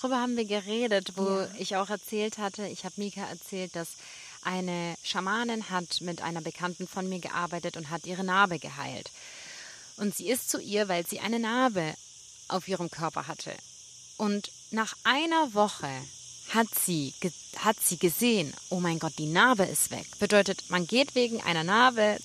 darüber haben wir geredet, wo ja. ich auch erzählt hatte, ich habe Mika erzählt, dass eine Schamanin hat mit einer Bekannten von mir gearbeitet und hat ihre Narbe geheilt. Und sie ist zu ihr, weil sie eine Narbe auf ihrem Körper hatte. Und nach einer Woche hat sie, hat sie gesehen, oh mein Gott, die Narbe ist weg. Bedeutet, man geht wegen einer Narbe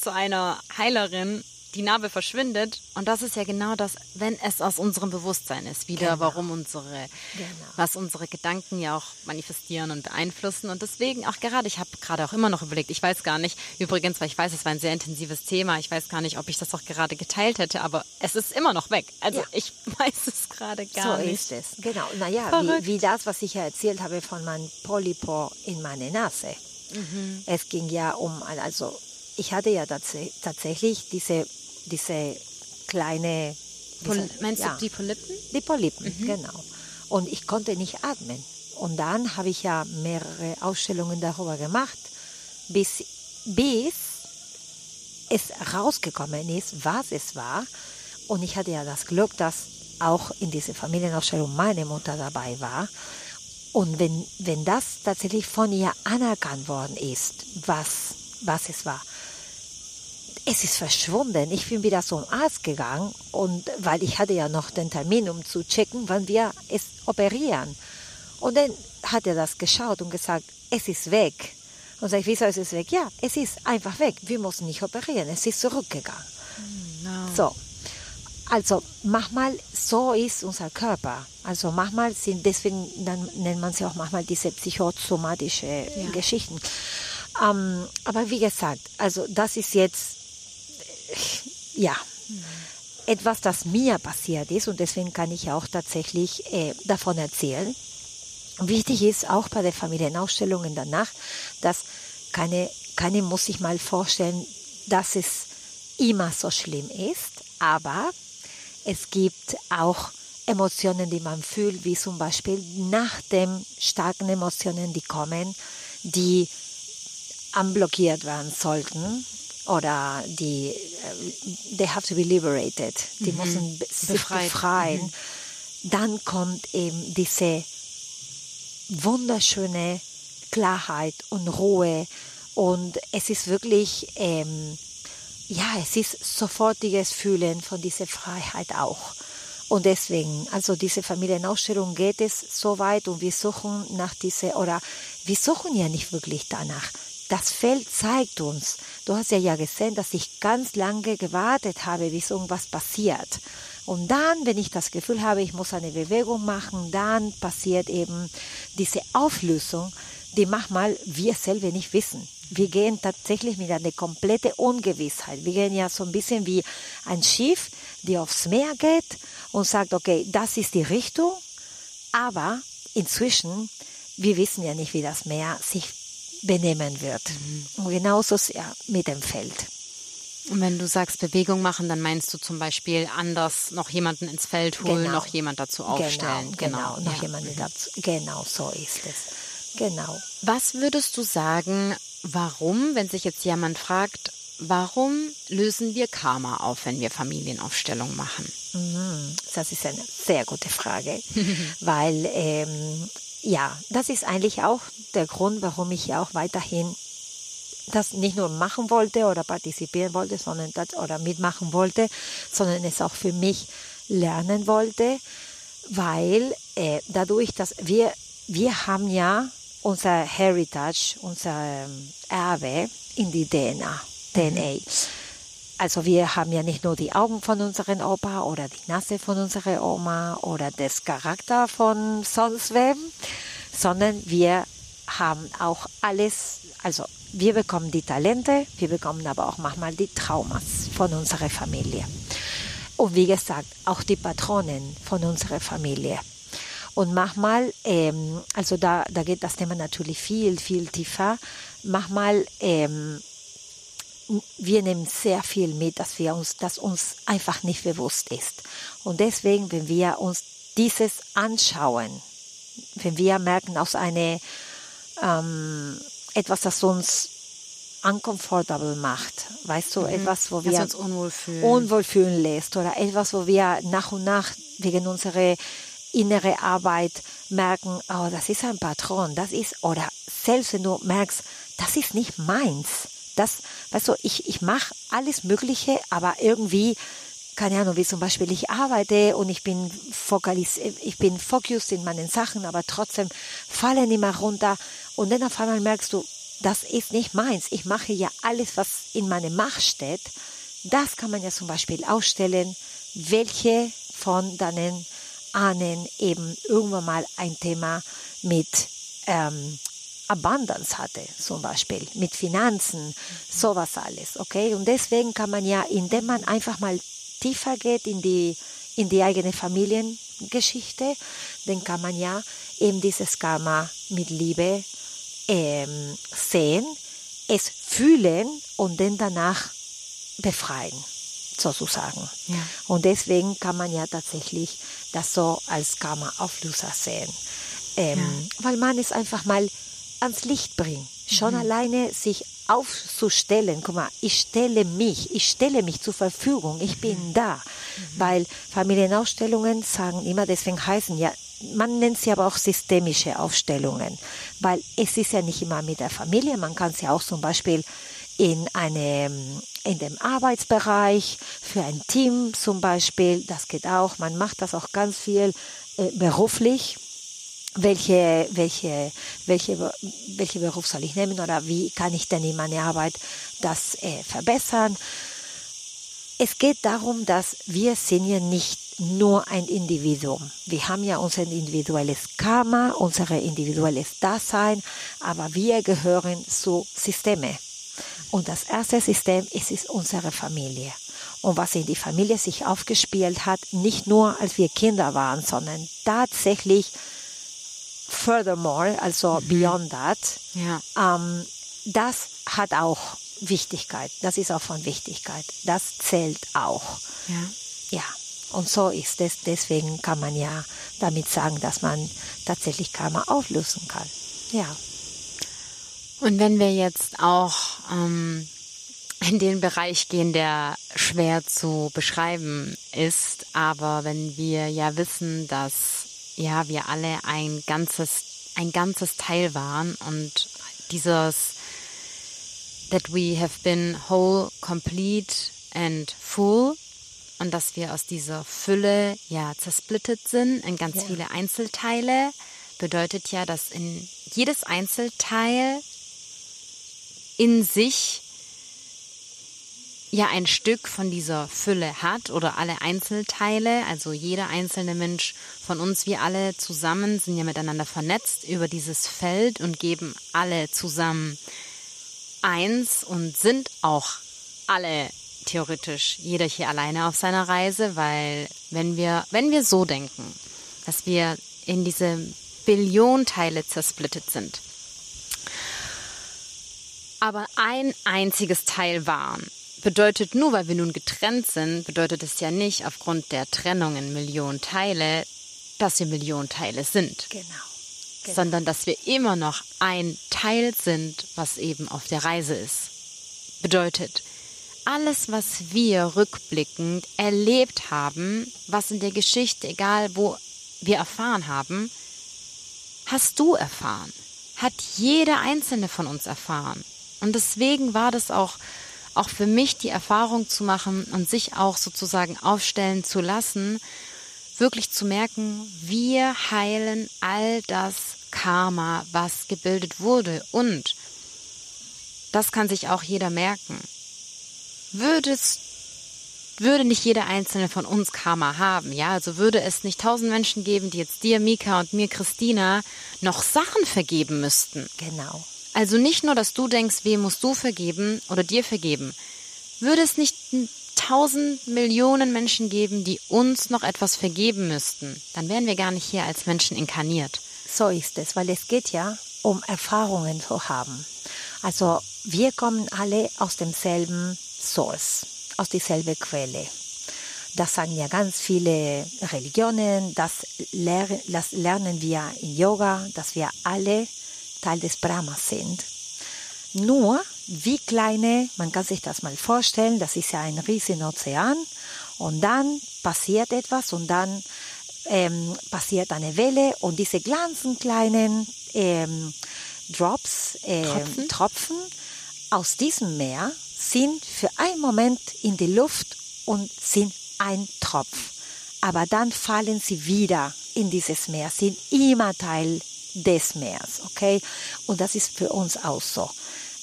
zu einer Heilerin die Narbe verschwindet. Und das ist ja genau das, wenn es aus unserem Bewusstsein ist, wieder genau. warum unsere, genau. was unsere Gedanken ja auch manifestieren und beeinflussen. Und deswegen auch gerade, ich habe gerade auch immer noch überlegt, ich weiß gar nicht, übrigens, weil ich weiß, es war ein sehr intensives Thema, ich weiß gar nicht, ob ich das auch gerade geteilt hätte, aber es ist immer noch weg. Also ja. ich weiß es gerade gar so nicht. So ist es, genau. Naja, wie, wie das, was ich ja erzählt habe von meinem Polypo in meine Nase. Mhm. Es ging ja um, also ich hatte ja tats tatsächlich diese diese kleine. Pol meinst ja, du die Polypen? Die Polypen, mhm. genau. Und ich konnte nicht atmen. Und dann habe ich ja mehrere Ausstellungen darüber gemacht, bis, bis es rausgekommen ist, was es war. Und ich hatte ja das Glück, dass auch in dieser Familienausstellung meine Mutter dabei war. Und wenn, wenn das tatsächlich von ihr anerkannt worden ist, was, was es war, es ist verschwunden. Ich bin wieder zum Arzt gegangen und weil ich hatte ja noch den Termin, um zu checken, wann wir es operieren. Und dann hat er das geschaut und gesagt, es ist weg. Und sag ich, wieso ist es weg? Ja, es ist einfach weg. Wir mussten nicht operieren. Es ist zurückgegangen. No. So. Also manchmal so ist unser Körper. Also manchmal sind deswegen dann nennt man sie auch manchmal diese psychosomatische ja. Geschichten. Ähm, aber wie gesagt, also das ist jetzt ja, etwas, das mir passiert ist und deswegen kann ich auch tatsächlich äh, davon erzählen. Wichtig ist auch bei der Familienausstellungen danach, dass keine, keine muss sich mal vorstellen, dass es immer so schlimm ist, aber es gibt auch Emotionen, die man fühlt, wie zum Beispiel nach den starken Emotionen, die kommen, die anblockiert werden sollten, oder die äh, they have to be liberated, die mhm. müssen sich Befreit. befreien, mhm. dann kommt eben diese wunderschöne Klarheit und Ruhe und es ist wirklich ähm, ja, es ist sofortiges Fühlen von dieser Freiheit auch. Und deswegen, also diese Familienausstellung geht es so weit und wir suchen nach diese, oder wir suchen ja nicht wirklich danach das Feld zeigt uns. Du hast ja ja gesehen, dass ich ganz lange gewartet habe, bis irgendwas passiert. Und dann, wenn ich das Gefühl habe, ich muss eine Bewegung machen, dann passiert eben diese Auflösung, die manchmal wir selber nicht wissen. Wir gehen tatsächlich mit einer kompletten Ungewissheit. Wir gehen ja so ein bisschen wie ein Schiff, die aufs Meer geht und sagt, okay, das ist die Richtung, aber inzwischen, wir wissen ja nicht, wie das Meer sich benehmen wird. Mhm. Und genauso ja, mit dem Feld. Und wenn du sagst Bewegung machen, dann meinst du zum Beispiel anders noch jemanden ins Feld holen, genau. noch jemand dazu genau, aufstellen. Genau, genau. noch ja. jemanden mhm. dazu. Genau, so ist es. Genau. Was würdest du sagen, warum, wenn sich jetzt jemand fragt, warum lösen wir Karma auf, wenn wir Familienaufstellung machen? Mhm. Das ist eine sehr gute Frage, weil ähm, ja, das ist eigentlich auch der Grund, warum ich auch weiterhin das nicht nur machen wollte oder partizipieren wollte, sondern das oder mitmachen wollte, sondern es auch für mich lernen wollte, weil äh, dadurch, dass wir wir haben ja unser Heritage, unser ähm, Erbe in die DNA, DNA. Also wir haben ja nicht nur die Augen von unserem Opa oder die Nase von unserer Oma oder das Charakter von sonst wem, sondern wir haben auch alles, also wir bekommen die Talente, wir bekommen aber auch manchmal die Traumas von unserer Familie. Und wie gesagt, auch die Patronen von unserer Familie. Und manchmal, ähm, also da, da geht das Thema natürlich viel, viel tiefer. Manchmal ähm, wir nehmen sehr viel mit, dass wir uns, dass uns einfach nicht bewusst ist. Und deswegen, wenn wir uns dieses anschauen, wenn wir merken aus eine ähm, etwas, das uns uncomfortable macht, weißt du, mhm. etwas, wo wir uns unwohl fühlen. unwohl fühlen lässt oder etwas, wo wir nach und nach wegen unserer innere Arbeit merken, oh, das ist ein Patron, das ist, oder selbst wenn du merkst, das ist nicht meins. Das, weißt du, ich, ich mache alles Mögliche, aber irgendwie, keine Ahnung, wie zum Beispiel ich arbeite und ich bin fokalis, ich bin focused in meinen Sachen, aber trotzdem fallen immer runter und dann auf einmal merkst du, das ist nicht meins. Ich mache ja alles, was in meiner Macht steht. Das kann man ja zum Beispiel ausstellen, welche von deinen Ahnen eben irgendwann mal ein Thema mit ähm, Abundance hatte, zum Beispiel, mit Finanzen, sowas alles, okay? Und deswegen kann man ja, indem man einfach mal tiefer geht in die, in die eigene Familiengeschichte, dann kann man ja eben dieses Karma mit Liebe ähm, sehen, es fühlen und dann danach befreien, sozusagen. Ja. Und deswegen kann man ja tatsächlich das so als Karma-Auflöser sehen. Ähm, ja. Weil man es einfach mal ans Licht bringt. Schon mhm. alleine sich aufzustellen, guck mal, ich stelle mich, ich stelle mich zur Verfügung, ich bin mhm. da. Mhm. Weil Familienausstellungen sagen immer, deswegen heißen ja man nennt sie aber auch systemische Aufstellungen, weil es ist ja nicht immer mit der Familie, man kann sie auch zum Beispiel in einem in dem Arbeitsbereich für ein Team zum Beispiel, das geht auch. Man macht das auch ganz viel äh, beruflich. Welche, welche, welche, welche Beruf soll ich nehmen oder wie kann ich denn in meiner Arbeit das äh, verbessern? Es geht darum, dass wir sind ja nicht nur ein Individuum. Wir haben ja unser individuelles Karma, unser individuelles Dasein, aber wir gehören zu Systeme. Und das erste System ist, ist unsere Familie. Und was in die Familie sich aufgespielt hat, nicht nur als wir Kinder waren, sondern tatsächlich furthermore, also mhm. beyond that, ja. ähm, das hat auch Wichtigkeit. Das ist auch von Wichtigkeit. Das zählt auch. Ja. ja. Und so ist es. Deswegen kann man ja damit sagen, dass man tatsächlich Karma auflösen kann. Ja. Und wenn wir jetzt auch ähm, in den Bereich gehen, der schwer zu beschreiben ist, aber wenn wir ja wissen, dass ja wir alle ein ganzes ein ganzes Teil waren und dieses that we have been whole, complete and full und dass wir aus dieser Fülle ja zersplittet sind in ganz ja. viele Einzelteile, bedeutet ja, dass in jedes Einzelteil in sich ja ein Stück von dieser Fülle hat oder alle Einzelteile, also jeder einzelne Mensch von uns, wir alle zusammen sind ja miteinander vernetzt über dieses Feld und geben alle zusammen eins und sind auch alle theoretisch jeder hier alleine auf seiner Reise, weil wenn wir, wenn wir so denken, dass wir in diese Billionteile zersplittet sind, aber ein einziges Teil waren, bedeutet nur, weil wir nun getrennt sind, bedeutet es ja nicht aufgrund der Trennung in Millionen Teile, dass wir Millionen Teile sind. Genau. genau. Sondern dass wir immer noch ein Teil sind, was eben auf der Reise ist. Bedeutet, alles, was wir rückblickend erlebt haben, was in der Geschichte, egal wo wir erfahren haben, hast du erfahren, hat jeder einzelne von uns erfahren. Und deswegen war das auch, auch für mich die Erfahrung zu machen und sich auch sozusagen aufstellen zu lassen, wirklich zu merken, wir heilen all das Karma, was gebildet wurde. Und das kann sich auch jeder merken würdest würde nicht jeder einzelne von uns Karma haben, ja? Also würde es nicht tausend Menschen geben, die jetzt dir, Mika und mir, Christina, noch Sachen vergeben müssten. Genau. Also nicht nur, dass du denkst, wem musst du vergeben oder dir vergeben. Würde es nicht tausend Millionen Menschen geben, die uns noch etwas vergeben müssten, dann wären wir gar nicht hier als Menschen inkarniert. So ist es, weil es geht ja um Erfahrungen zu haben. Also wir kommen alle aus demselben Source, aus dieselbe Quelle. Das sagen ja ganz viele Religionen, das, ler das lernen wir in Yoga, dass wir alle Teil des Brahmas sind. Nur, wie kleine, man kann sich das mal vorstellen, das ist ja ein riesen Ozean und dann passiert etwas und dann ähm, passiert eine Welle und diese ganzen kleinen ähm, Drops, äh, Tropfen? Tropfen aus diesem Meer sind für einen Moment in die Luft und sind ein Tropf. Aber dann fallen sie wieder in dieses Meer, sind immer Teil des Meers, okay? Und das ist für uns auch so.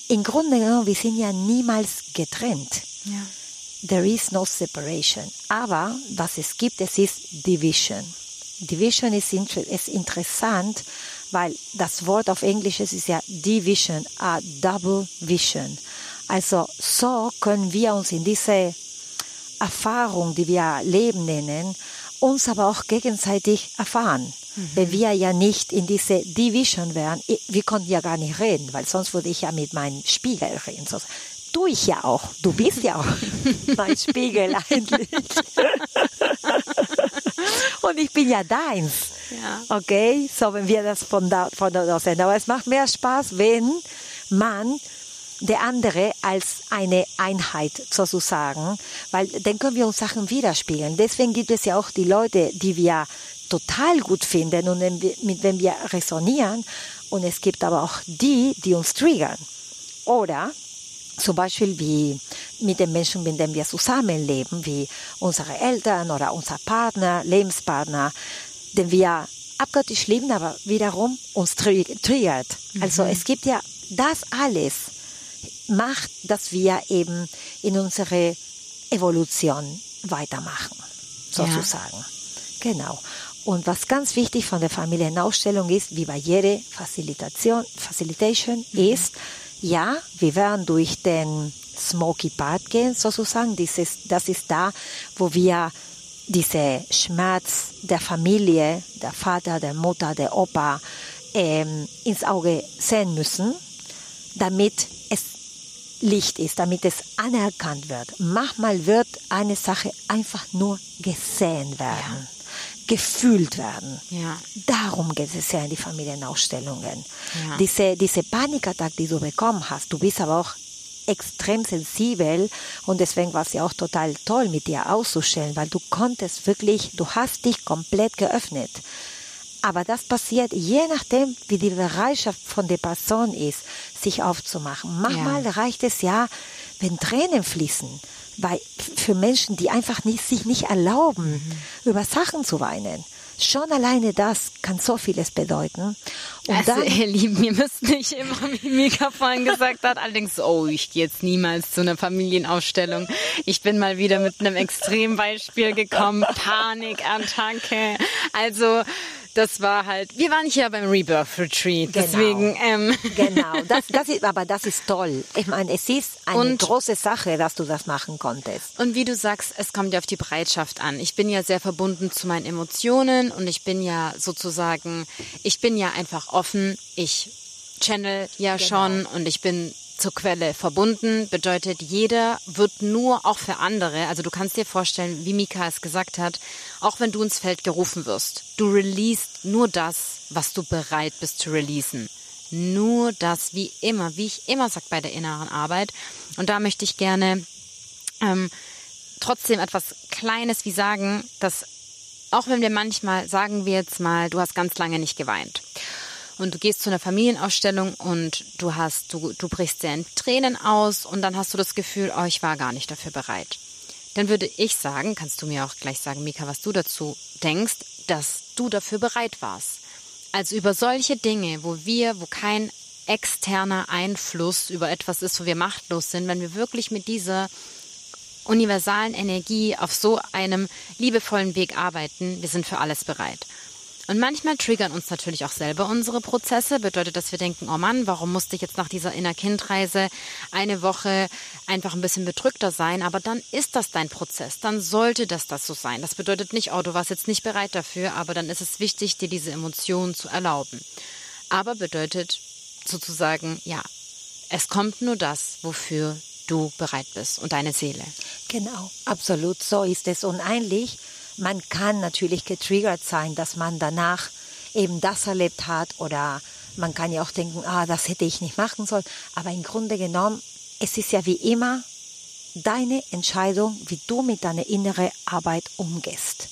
Im Grunde genommen, wir sind ja niemals getrennt. Ja. There is no separation. Aber was es gibt, es ist Division. Division ist, ist interessant, weil das Wort auf Englisch ist, ist ja Division, a double vision. Also so können wir uns in diese Erfahrung, die wir Leben nennen, uns aber auch gegenseitig erfahren. Wenn wir ja nicht in diese Division wären, wir konnten ja gar nicht reden, weil sonst würde ich ja mit meinem Spiegel reden. So, tu ich ja auch. Du bist ja auch mein Spiegel eigentlich. Und ich bin ja deins. Ja. Okay, so wenn wir das von da, von da aus sehen. Aber es macht mehr Spaß, wenn man der andere als eine Einheit sozusagen, weil dann können wir uns Sachen widerspiegeln. Deswegen gibt es ja auch die Leute, die wir total gut finden und mit wem wir resonieren. Und es gibt aber auch die, die uns triggern. Oder zum Beispiel wie mit den Menschen, mit denen wir zusammenleben, wie unsere Eltern oder unser Partner, Lebenspartner, den wir abgöttisch lieben, aber wiederum uns tri triggert. Also es gibt ja das alles macht, dass wir eben in unsere Evolution weitermachen, sozusagen. Genau. Und was ganz wichtig von der Familienausstellung ist, wie bei jeder Facilitation, Facilitation ist, ja, wir werden durch den Smoky Part gehen, sozusagen. Dieses, das ist da, wo wir diese Schmerz der Familie, der Vater, der Mutter, der Opa, ähm, ins Auge sehen müssen, damit es Licht ist, damit es anerkannt wird. Manchmal wird eine Sache einfach nur gesehen werden, gefühlt werden. Ja. Darum geht es ja in die Familienausstellungen. Ja. Diese, diese Panikattack, die du bekommen hast, du bist aber auch extrem sensibel und deswegen war es ja auch total toll, mit dir auszustellen, weil du konntest wirklich, du hast dich komplett geöffnet. Aber das passiert je nachdem, wie die Bereitschaft von der Person ist, sich aufzumachen. Manchmal Ja. reicht es ja, wenn Tränen fließen, weil für Menschen, die einfach nicht, sich nicht erlauben, Mhm. über Sachen zu weinen. Schon alleine das kann so vieles bedeuten. Und Also, dann, ihr Lieben, ihr müsst nicht immer, wie Mika vorhin gesagt hat, allerdings, oh, ich gehe jetzt niemals zu einer Familienausstellung. Ich bin mal wieder mit einem Extrembeispiel gekommen. Panikattacke. Also, das war halt, wir waren hier beim Rebirth Retreat. Genau. Deswegen, ähm, genau, das, das ist, aber das ist toll. Ich meine, es ist eine Und- große Sache, dass du das machen konntest. Und wie du sagst, es kommt ja auf die Bereitschaft an. Ich bin ja sehr verbunden zu meinen Emotionen und ich bin ja sozusagen, ich bin ja einfach offen. Ich channel ja schon und ich bin zur Quelle verbunden. Bedeutet, jeder wird nur auch für andere, also du kannst dir vorstellen, wie Mika es gesagt hat, auch wenn du ins Feld gerufen wirst, du releasest nur das, was du bereit bist zu releasen. Nur das, wie immer, wie ich immer sag bei der inneren Arbeit. Und da möchte ich gerne ähm, trotzdem etwas Kleines wie sagen, dass auch wenn wir manchmal, sagen wir jetzt mal, du hast ganz lange nicht geweint und du gehst zu einer Familienausstellung und du hast, du, du brichst sehr in Tränen aus und dann hast du das Gefühl, oh, ich war gar nicht dafür bereit. Dann würde ich sagen, kannst du mir auch gleich sagen, Mika, was du dazu denkst, dass du dafür bereit warst. Also über solche Dinge, wo wir, wo kein externer Einfluss über etwas ist, wo wir machtlos sind, wenn wir wirklich mit dieser universalen Energie auf so einem liebevollen Weg arbeiten, wir sind für alles bereit. Und manchmal triggern uns natürlich auch selber unsere Prozesse. Bedeutet, dass wir denken, oh Mann, warum musste ich jetzt nach dieser Inner-Kind-Reise eine Woche einfach ein bisschen bedrückter sein? Aber dann ist das dein Prozess. Dann sollte das das so sein. Das bedeutet nicht, oh, du warst jetzt nicht bereit dafür, aber dann ist es wichtig, dir diese Emotionen zu erlauben. Aber bedeutet sozusagen, ja, es kommt nur das, wofür du bereit bist und deine Seele. Genau, absolut, so ist es. Und man kann natürlich getriggert sein, dass man danach eben das erlebt hat oder man kann ja auch denken, ah, das hätte ich nicht machen sollen. Aber im Grunde genommen, es ist ja wie immer deine Entscheidung, wie du mit deiner inneren Arbeit umgehst.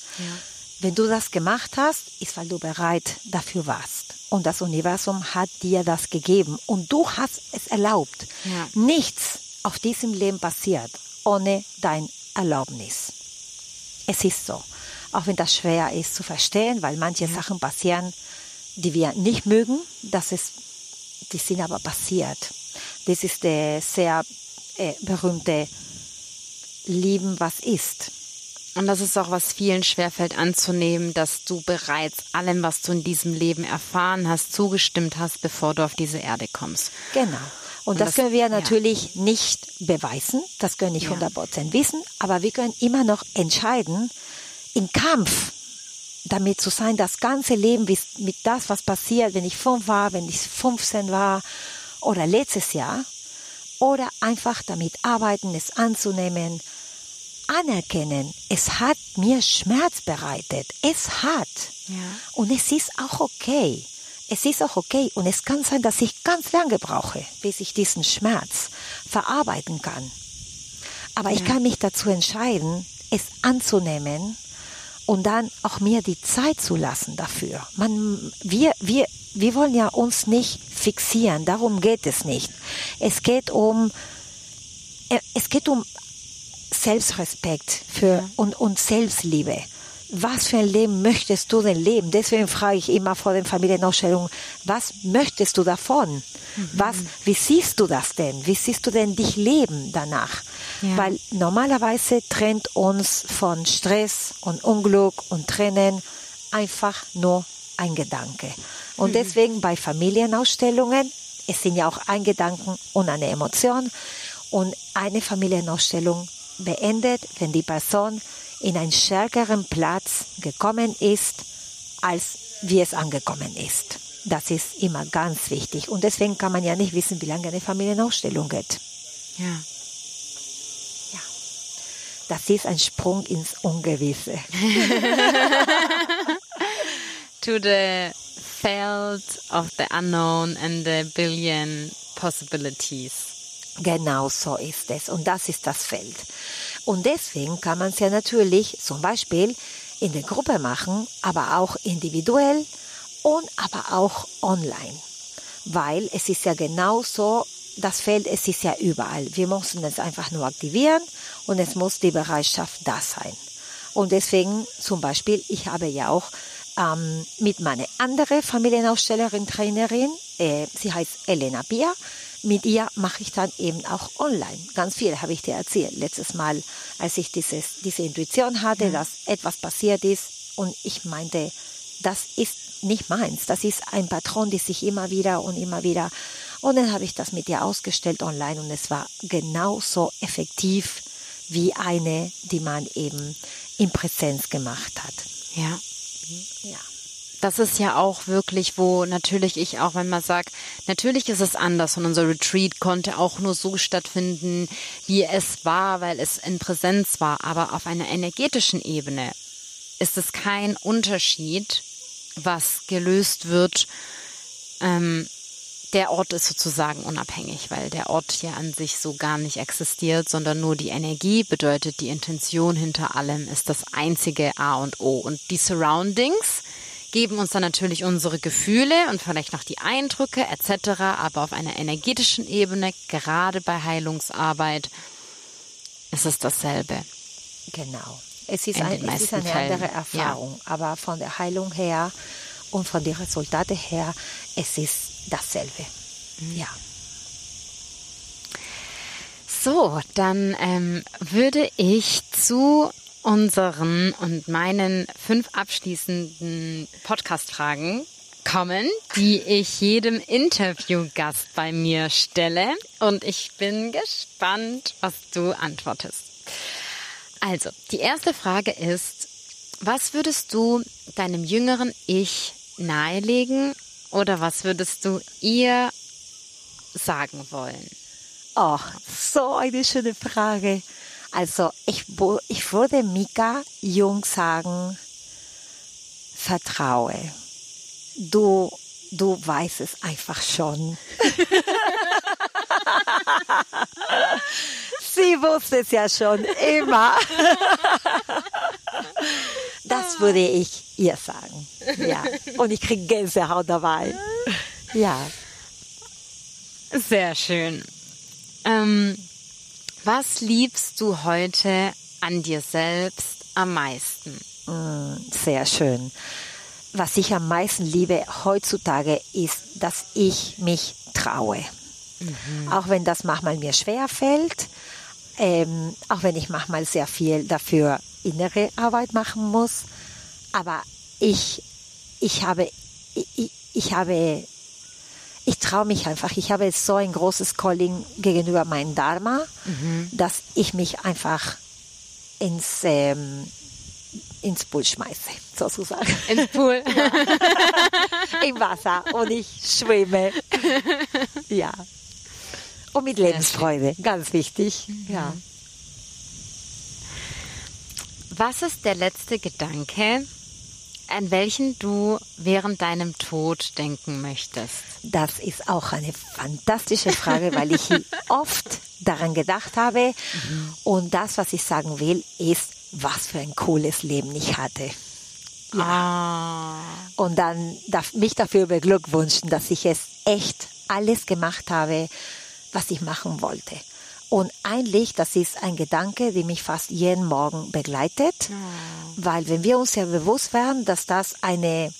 wenn du das gemacht hast, ist, weil du bereit dafür warst. Und das Universum hat dir das gegeben. Und du hast es erlaubt. Ja. Nichts auf diesem Leben passiert ohne dein Erlaubnis. Es ist so. Auch wenn das schwer ist zu verstehen, weil manche Sachen passieren, die wir nicht mögen, das ist, die sind aber passiert. Das ist der sehr äh, berühmte Lieben, was ist. Und das ist auch, was vielen schwerfällt anzunehmen, dass du bereits allem, was du in diesem Leben erfahren hast, zugestimmt hast, bevor du auf diese Erde kommst. Genau. Und, Und das, das- können wir ja. natürlich nicht beweisen, das können wir nicht Ja. 100% wissen, aber wir können immer noch entscheiden, im Kampf damit zu sein, das ganze Leben mit das, was passiert, wenn ich fünf war, wenn ich 15 war oder letztes Jahr, oder einfach damit arbeiten, es anzunehmen, anerkennen, es hat mir Schmerz bereitet, es hat. Ja. Und es ist auch okay. Es ist auch okay. Und es kann sein, dass ich ganz lange brauche, bis ich diesen Schmerz verarbeiten kann. Aber ich kann mich dazu entscheiden, es anzunehmen und dann auch mir die Zeit zu lassen dafür. Man, wir, wir, wir wollen ja uns nicht fixieren. Darum geht es nicht. Es geht um, äh, es geht um Selbstrespekt für, und, und Selbstliebe. Was für ein Leben möchtest du denn leben? Deswegen frage ich immer vor den Familienausstellungen, was möchtest du davon? Was, wie siehst du das denn? Wie siehst du denn dich leben danach? Ja. Weil normalerweise trennt uns von Stress und Unglück und Tränen einfach nur ein Gedanke. Und deswegen bei Familienausstellungen, es sind ja auch ein Gedanken und eine Emotion. Und eine Familienausstellung beendet, wenn die Person in einen stärkeren Platz gekommen ist, als wie es angekommen ist. Das ist immer ganz wichtig. Und deswegen kann man ja nicht wissen, wie lange eine Familienausstellung geht. Ja. Ja. Das ist ein Sprung ins Ungewisse. To the field of the unknown and the billion possibilities. Genau so ist es. Und das ist das Feld. Und deswegen kann man es ja natürlich zum Beispiel in der Gruppe machen, aber auch individuell und aber auch online. Weil es ist ja genauso, das Feld, es ist ja überall. Wir müssen es einfach nur aktivieren und es muss die Bereitschaft da sein. Und deswegen zum Beispiel, ich habe ja auch ähm, mit meiner anderen Familienausstellerin, Trainerin, äh, sie heißt Elena Pia, mit ihr mache ich dann eben auch online. Ganz viel habe ich dir erzählt letztes Mal, als ich dieses, diese Intuition hatte, dass etwas passiert ist und ich meinte, das ist nicht meins, das ist ein Patron, die sich immer wieder und immer wieder. Und dann habe ich das mit ihr ausgestellt online und es war genauso effektiv wie eine, die man eben in Präsenz gemacht hat. Ja. Ja. Das ist ja auch wirklich, wo natürlich ich auch, wenn man sagt, natürlich ist es anders und unser Retreat konnte auch nur so stattfinden, wie es war, weil es in Präsenz war. Aber auf einer energetischen Ebene ist es kein Unterschied, was gelöst wird. Ähm, der Ort ist sozusagen unabhängig, weil der Ort ja an sich so gar nicht existiert, sondern nur die Energie bedeutet, die Intention hinter allem ist das einzige A und O. Und die Surroundings geben uns dann natürlich unsere Gefühle und vielleicht noch die Eindrücke etc., aber auf einer energetischen Ebene, gerade bei Heilungsarbeit, ist es dasselbe. Genau. Es ist, In ein, es ist eine Fällen, andere ja. Erfahrung, aber von der Heilung her und von den Resultaten her, es ist dasselbe. Mhm. Ja. So, dann ähm, würde ich zu unseren und meinen fünf abschließenden Podcast-Fragen kommen, die ich jedem Interviewgast bei mir stelle. Und ich bin gespannt, was du antwortest. Also, die erste Frage ist, was würdest du deinem jüngeren Ich nahelegen oder was würdest du ihr sagen wollen? Oh, so eine schöne Frage. Also, ich, ich würde Mika Jung sagen, vertraue. Du, du weißt es einfach schon. Sie wusste es ja schon immer. Das würde ich ihr sagen. Ja. Und ich kriege Gänsehaut dabei. Ja. Sehr schön. Ähm, was liebst du heute an dir selbst am meisten? Mm, sehr schön. Was ich am meisten liebe heutzutage ist, dass ich mich traue. Mhm. Auch wenn das manchmal mir schwer fällt, ähm, auch wenn ich manchmal sehr viel dafür innere Arbeit machen muss. Aber ich, ich habe, ich, ich habe ich traue mich einfach. Ich habe so ein großes Calling gegenüber meinem Dharma, mhm. dass ich mich einfach ins, ähm, ins Pool schmeiße, sozusagen. Ins Pool? ja. Im Wasser und ich schwimme. Ja. Und mit Lebensfreude, ganz wichtig. Mhm. Ja. Was ist der letzte Gedanke, an welchen du während deinem Tod denken möchtest? Das ist auch eine fantastische Frage, weil ich oft daran gedacht habe. Mhm. Und das, was ich sagen will, ist, was für ein cooles Leben ich hatte. Ja. Ah. Und dann darf mich dafür beglückwünschen, dass ich es echt alles gemacht habe, was ich machen wollte. Und eigentlich, das ist ein Gedanke, der mich fast jeden Morgen begleitet, oh. weil wenn wir uns ja bewusst werden, dass das eine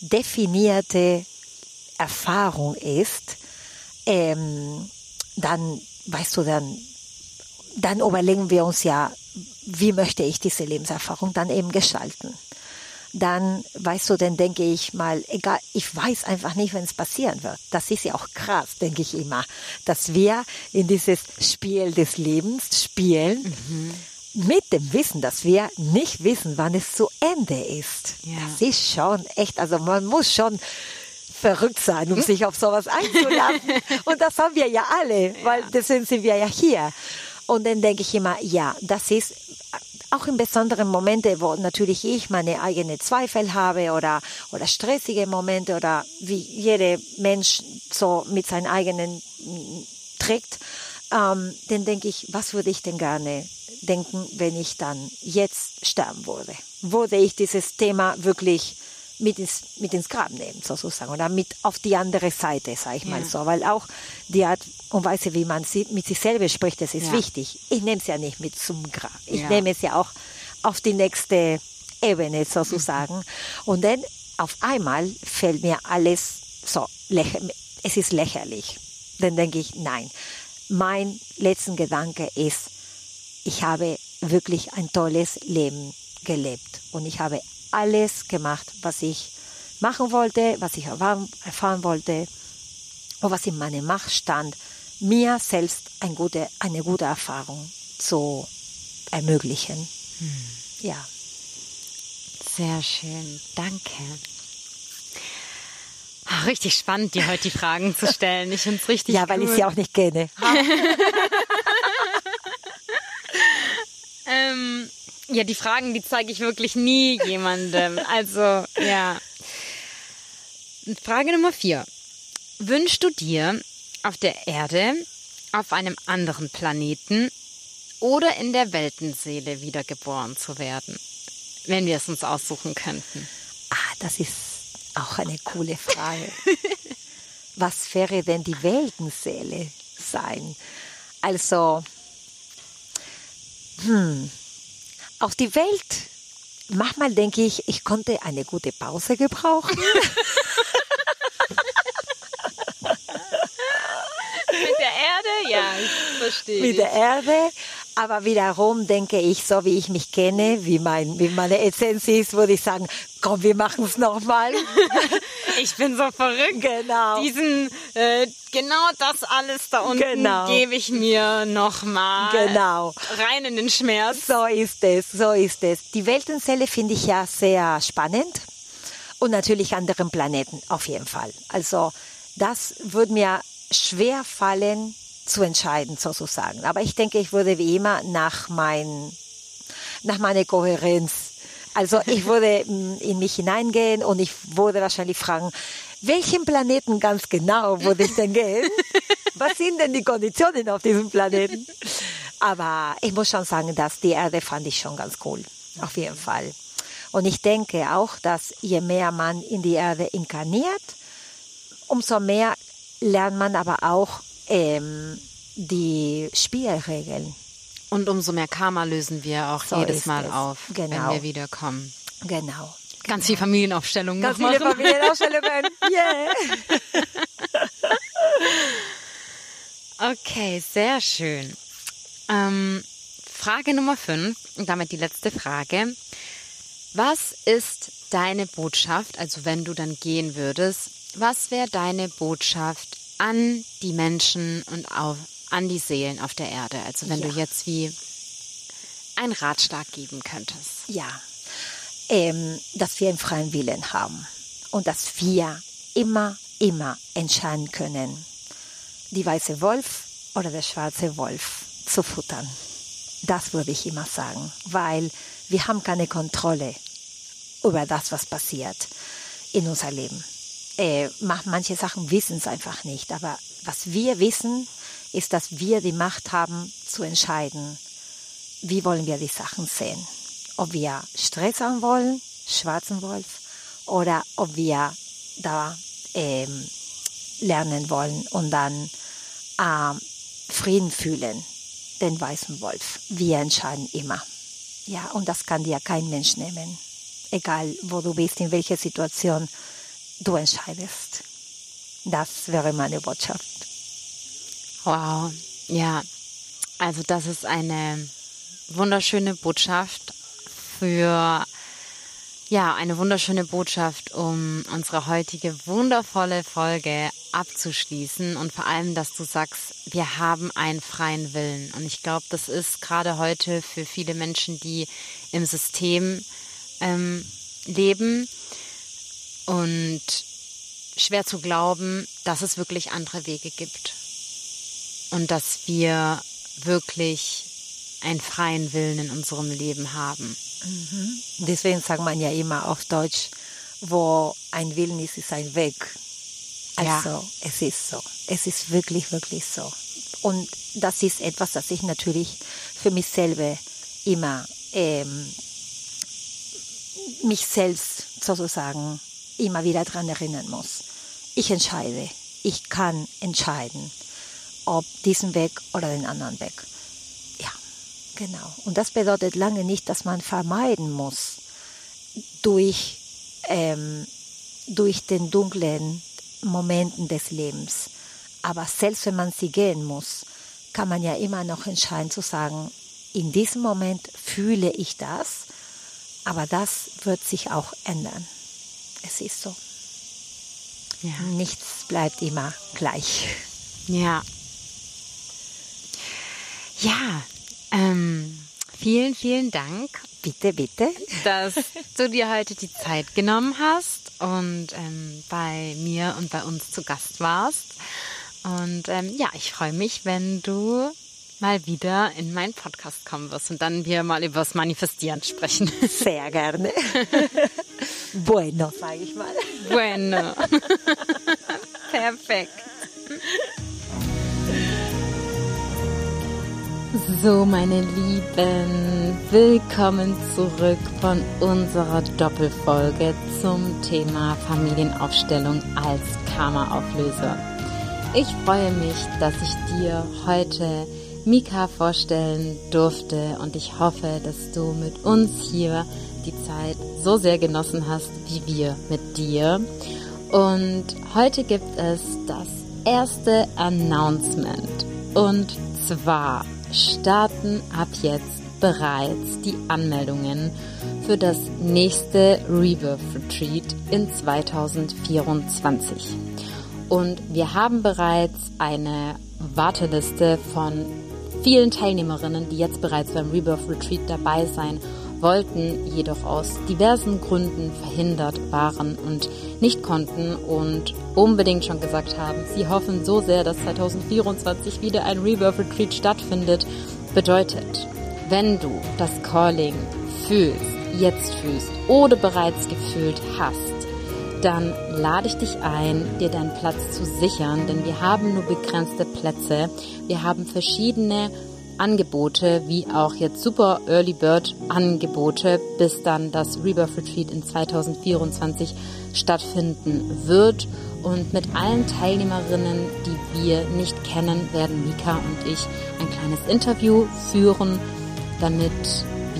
definierte Erfahrung ist, ähm, dann, weißt du, dann, dann überlegen wir uns ja, wie möchte ich diese Lebenserfahrung dann eben gestalten dann, weißt du, dann denke ich mal, egal, ich weiß einfach nicht, wenn es passieren wird. Das ist ja auch krass, denke ich immer, dass wir in dieses Spiel des Lebens spielen. Mhm. Mit dem Wissen, dass wir nicht wissen, wann es zu Ende ist. Ja. Das ist schon echt, also man muss schon verrückt sein, um hm? sich auf sowas einzulassen. Und das haben wir ja alle, weil deswegen sind wir ja hier. Und dann denke ich immer, ja, das ist auch in besonderen Momenten, wo natürlich ich meine eigenen Zweifel habe oder, oder stressige Momente oder wie jeder Mensch so mit seinen eigenen mm, trägt, ähm, dann denke ich, was würde ich denn gerne denken, wenn ich dann jetzt sterben würde? Würde ich dieses Thema wirklich mit ins, mit ins Grab nehmen, sozusagen, oder mit auf die andere Seite, sage ich ja. mal so, weil auch die Art und Weise, wie man mit sich selber spricht, das ist ja. wichtig. Ich nehme es ja nicht mit zum Grab. Ich ja. nehme es ja auch auf die nächste Ebene sozusagen. Mhm. Und dann auf einmal fällt mir alles so, es ist lächerlich. Dann denke ich, nein. Mein letzter Gedanke ist, ich habe wirklich ein tolles Leben gelebt und ich habe alles gemacht, was ich machen wollte, was ich erfahren wollte und was in meiner Macht stand, mir selbst eine gute, eine gute Erfahrung zu ermöglichen. Hm. Ja. Sehr schön, danke. Ach, richtig spannend, dir heute die Fragen zu stellen. Ich finde es richtig Ja, weil cool. ich sie auch nicht kenne. ähm, ja, die Fragen, die zeige ich wirklich nie jemandem. Also, ja. Frage Nummer vier. Wünschst du dir auf der Erde, auf einem anderen Planeten oder in der Weltenseele wiedergeboren zu werden? Wenn wir es uns aussuchen könnten. Ah, das ist auch eine coole Frage. Was wäre denn die Weltenseele sein? Also, hm, auf die Welt. Manchmal denke ich, ich konnte eine gute Pause gebrauchen. Mit der Erde? Ja, ich verstehe. Mit der Erde. Aber wiederum denke ich, so wie ich mich kenne, wie, mein, wie meine Essenz ist, würde ich sagen, komm, wir machen es nochmal. ich bin so verrückt. Genau. Diesen, äh, genau das alles da unten genau. gebe ich mir nochmal. Genau. Rein in den Schmerz. So ist es, so ist es. Die Weltenzelle finde ich ja sehr spannend. Und natürlich anderen Planeten, auf jeden Fall. Also, das würde mir schwer fallen, zu entscheiden, sozusagen. Aber ich denke, ich würde wie immer nach, mein, nach meiner Kohärenz, also ich würde in mich hineingehen und ich würde wahrscheinlich fragen, welchen Planeten ganz genau würde ich denn gehen? Was sind denn die Konditionen auf diesem Planeten? Aber ich muss schon sagen, dass die Erde fand ich schon ganz cool. Auf jeden Fall. Und ich denke auch, dass je mehr man in die Erde inkarniert, umso mehr lernt man aber auch ähm, die Spielregeln. Und umso mehr Karma lösen wir auch So jedes Mal es. auf, wenn Genau. wir wiederkommen. Genau. Ganz viel Familienaufstellungen Ganz noch viele machen. Familienausstellungen. Yeah. Okay, sehr schön. Ähm, Frage Nummer 5 und damit die letzte Frage. Was ist deine Botschaft, also wenn du dann gehen würdest, was wäre deine Botschaft an die Menschen und auf, an die Seelen auf der Erde? Also wenn Ja. du jetzt wie einen Ratschlag geben könntest. Ja, ähm, dass wir einen freien Willen haben und dass wir immer, immer entscheiden können, die weiße Wolf oder der schwarze Wolf zu futtern. Das würde ich immer sagen, weil wir haben keine Kontrolle über das, was passiert in unser Leben. Äh, ma- manche Sachen wissen es einfach nicht, aber was wir wissen, ist, dass wir die Macht haben zu entscheiden, wie wollen wir die Sachen sehen. Ob wir Stress haben wollen, schwarzen Wolf, oder ob wir da ähm, lernen wollen und dann ähm, Frieden fühlen, den weißen Wolf. Wir entscheiden immer. Ja, und das kann dir kein Mensch nehmen. Egal, wo du bist, in welcher Situation du entscheidest. Das wäre meine Botschaft. Wow, ja, also das ist eine wunderschöne Botschaft für, ja, eine wunderschöne Botschaft, um unsere heutige wundervolle Folge abzuschließen und vor allem, dass du sagst, wir haben einen freien Willen. Und ich glaube, das ist gerade heute für viele Menschen, die im System ähm, leben und schwer zu glauben, dass es wirklich andere Wege gibt und dass wir wirklich einen freien Willen in unserem Leben haben. Deswegen sagt man ja immer auf Deutsch, wo ein Willen ist, ist ein Weg. Ja. Also es ist so. Es ist wirklich, wirklich so. Und das ist etwas, das ich natürlich für mich selber immer ähm, mich selbst sozusagen immer wieder daran erinnern muss. Ich entscheide. Ich kann entscheiden, ob diesen Weg oder den anderen Weg. Ja, genau. Und das bedeutet lange nicht, dass man vermeiden muss, durch, ähm, durch den dunklen Momenten des Lebens. Aber selbst wenn man sie gehen muss, kann man ja immer noch entscheiden zu sagen, in diesem Moment fühle ich das, aber das wird sich auch ändern. Es ist so. Ja. Nichts bleibt immer gleich. Ja. Ja. Ähm, vielen, vielen Dank, Bitte, bitte. dass du dir heute die Zeit genommen hast und ähm, bei mir und bei uns zu Gast warst. Und ähm, ja, ich freue mich, wenn du mal wieder in meinen Podcast kommen wirst und dann wir mal über das Manifestieren sprechen. Sehr gerne. bueno, sage ich mal. Bueno. Perfekt. So, meine Lieben, willkommen zurück von unserer Doppelfolge zum Thema Familienaufstellung als Karma-Auflöser. Ich freue mich, dass ich dir heute Mika vorstellen durfte und ich hoffe, dass du mit uns hier die Zeit so sehr genossen hast, wie wir mit dir. Und heute gibt es das erste Announcement. Und zwar starten ab jetzt bereits die Anmeldungen für das nächste Rebirth Retreat in 2024. Und wir haben bereits eine Warteliste von vielen Teilnehmerinnen, die jetzt bereits beim Rebirth Retreat dabei sein wollten, jedoch aus diversen Gründen verhindert waren und nicht konnten und unbedingt schon gesagt haben, sie hoffen so sehr, dass 2024 wieder ein Rebirth Retreat stattfindet. Bedeutet, wenn du das Calling fühlst, jetzt fühlst oder bereits gefühlt hast, dann lade ich dich ein, dir deinen Platz zu sichern, denn wir haben nur begrenzte Plätze. Wir haben verschiedene Angebote wie auch jetzt super Early Bird Angebote, bis dann das Rebirth Retreat in 2024 stattfinden wird. Und mit allen Teilnehmerinnen, die wir nicht kennen, werden Mika und ich ein kleines Interview führen, damit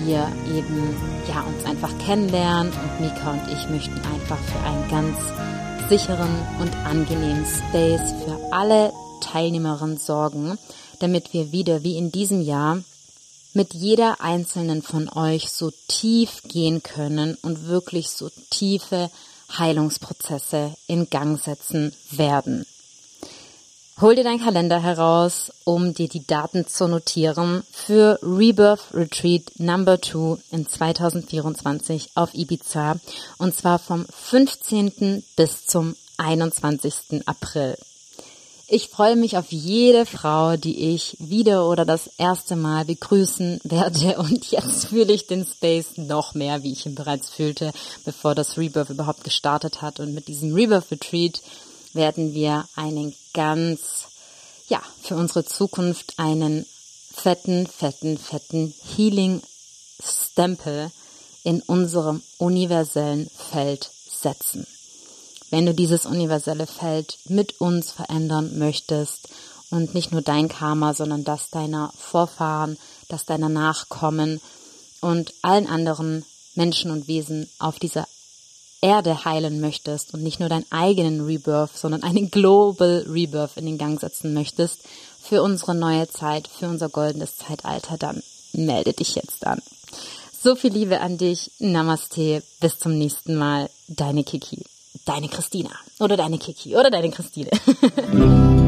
wir eben ja uns einfach kennenlernen und Mika und ich möchten einfach für einen ganz sicheren und angenehmen Space für alle Teilnehmerinnen sorgen, damit wir wieder wie in diesem Jahr mit jeder einzelnen von euch so tief gehen können und wirklich so tiefe Heilungsprozesse in Gang setzen werden. Hol dir deinen Kalender heraus, um dir die Daten zu notieren für Rebirth Retreat Number 2 in 2024 auf Ibiza und zwar vom 15. bis zum 21. April. Ich freue mich auf jede Frau, die ich wieder oder das erste Mal begrüßen werde. Und jetzt fühle ich den Space noch mehr, wie ich ihn bereits fühlte, bevor das Rebirth überhaupt gestartet hat. Und mit diesem Rebirth Retreat werden wir einen ganz, ja, für unsere Zukunft einen fetten, fetten, fetten Healing Stempel in unserem universellen Feld setzen. Wenn du dieses universelle Feld mit uns verändern möchtest und nicht nur dein Karma, sondern das deiner Vorfahren, das deiner Nachkommen und allen anderen Menschen und Wesen auf dieser Erde heilen möchtest und nicht nur deinen eigenen Rebirth, sondern einen Global Rebirth in den Gang setzen möchtest für unsere neue Zeit, für unser goldenes Zeitalter, dann melde dich jetzt an. So viel Liebe an dich. Namaste. Bis zum nächsten Mal. Deine Kiki deine Christina oder deine Kiki oder deine Christine.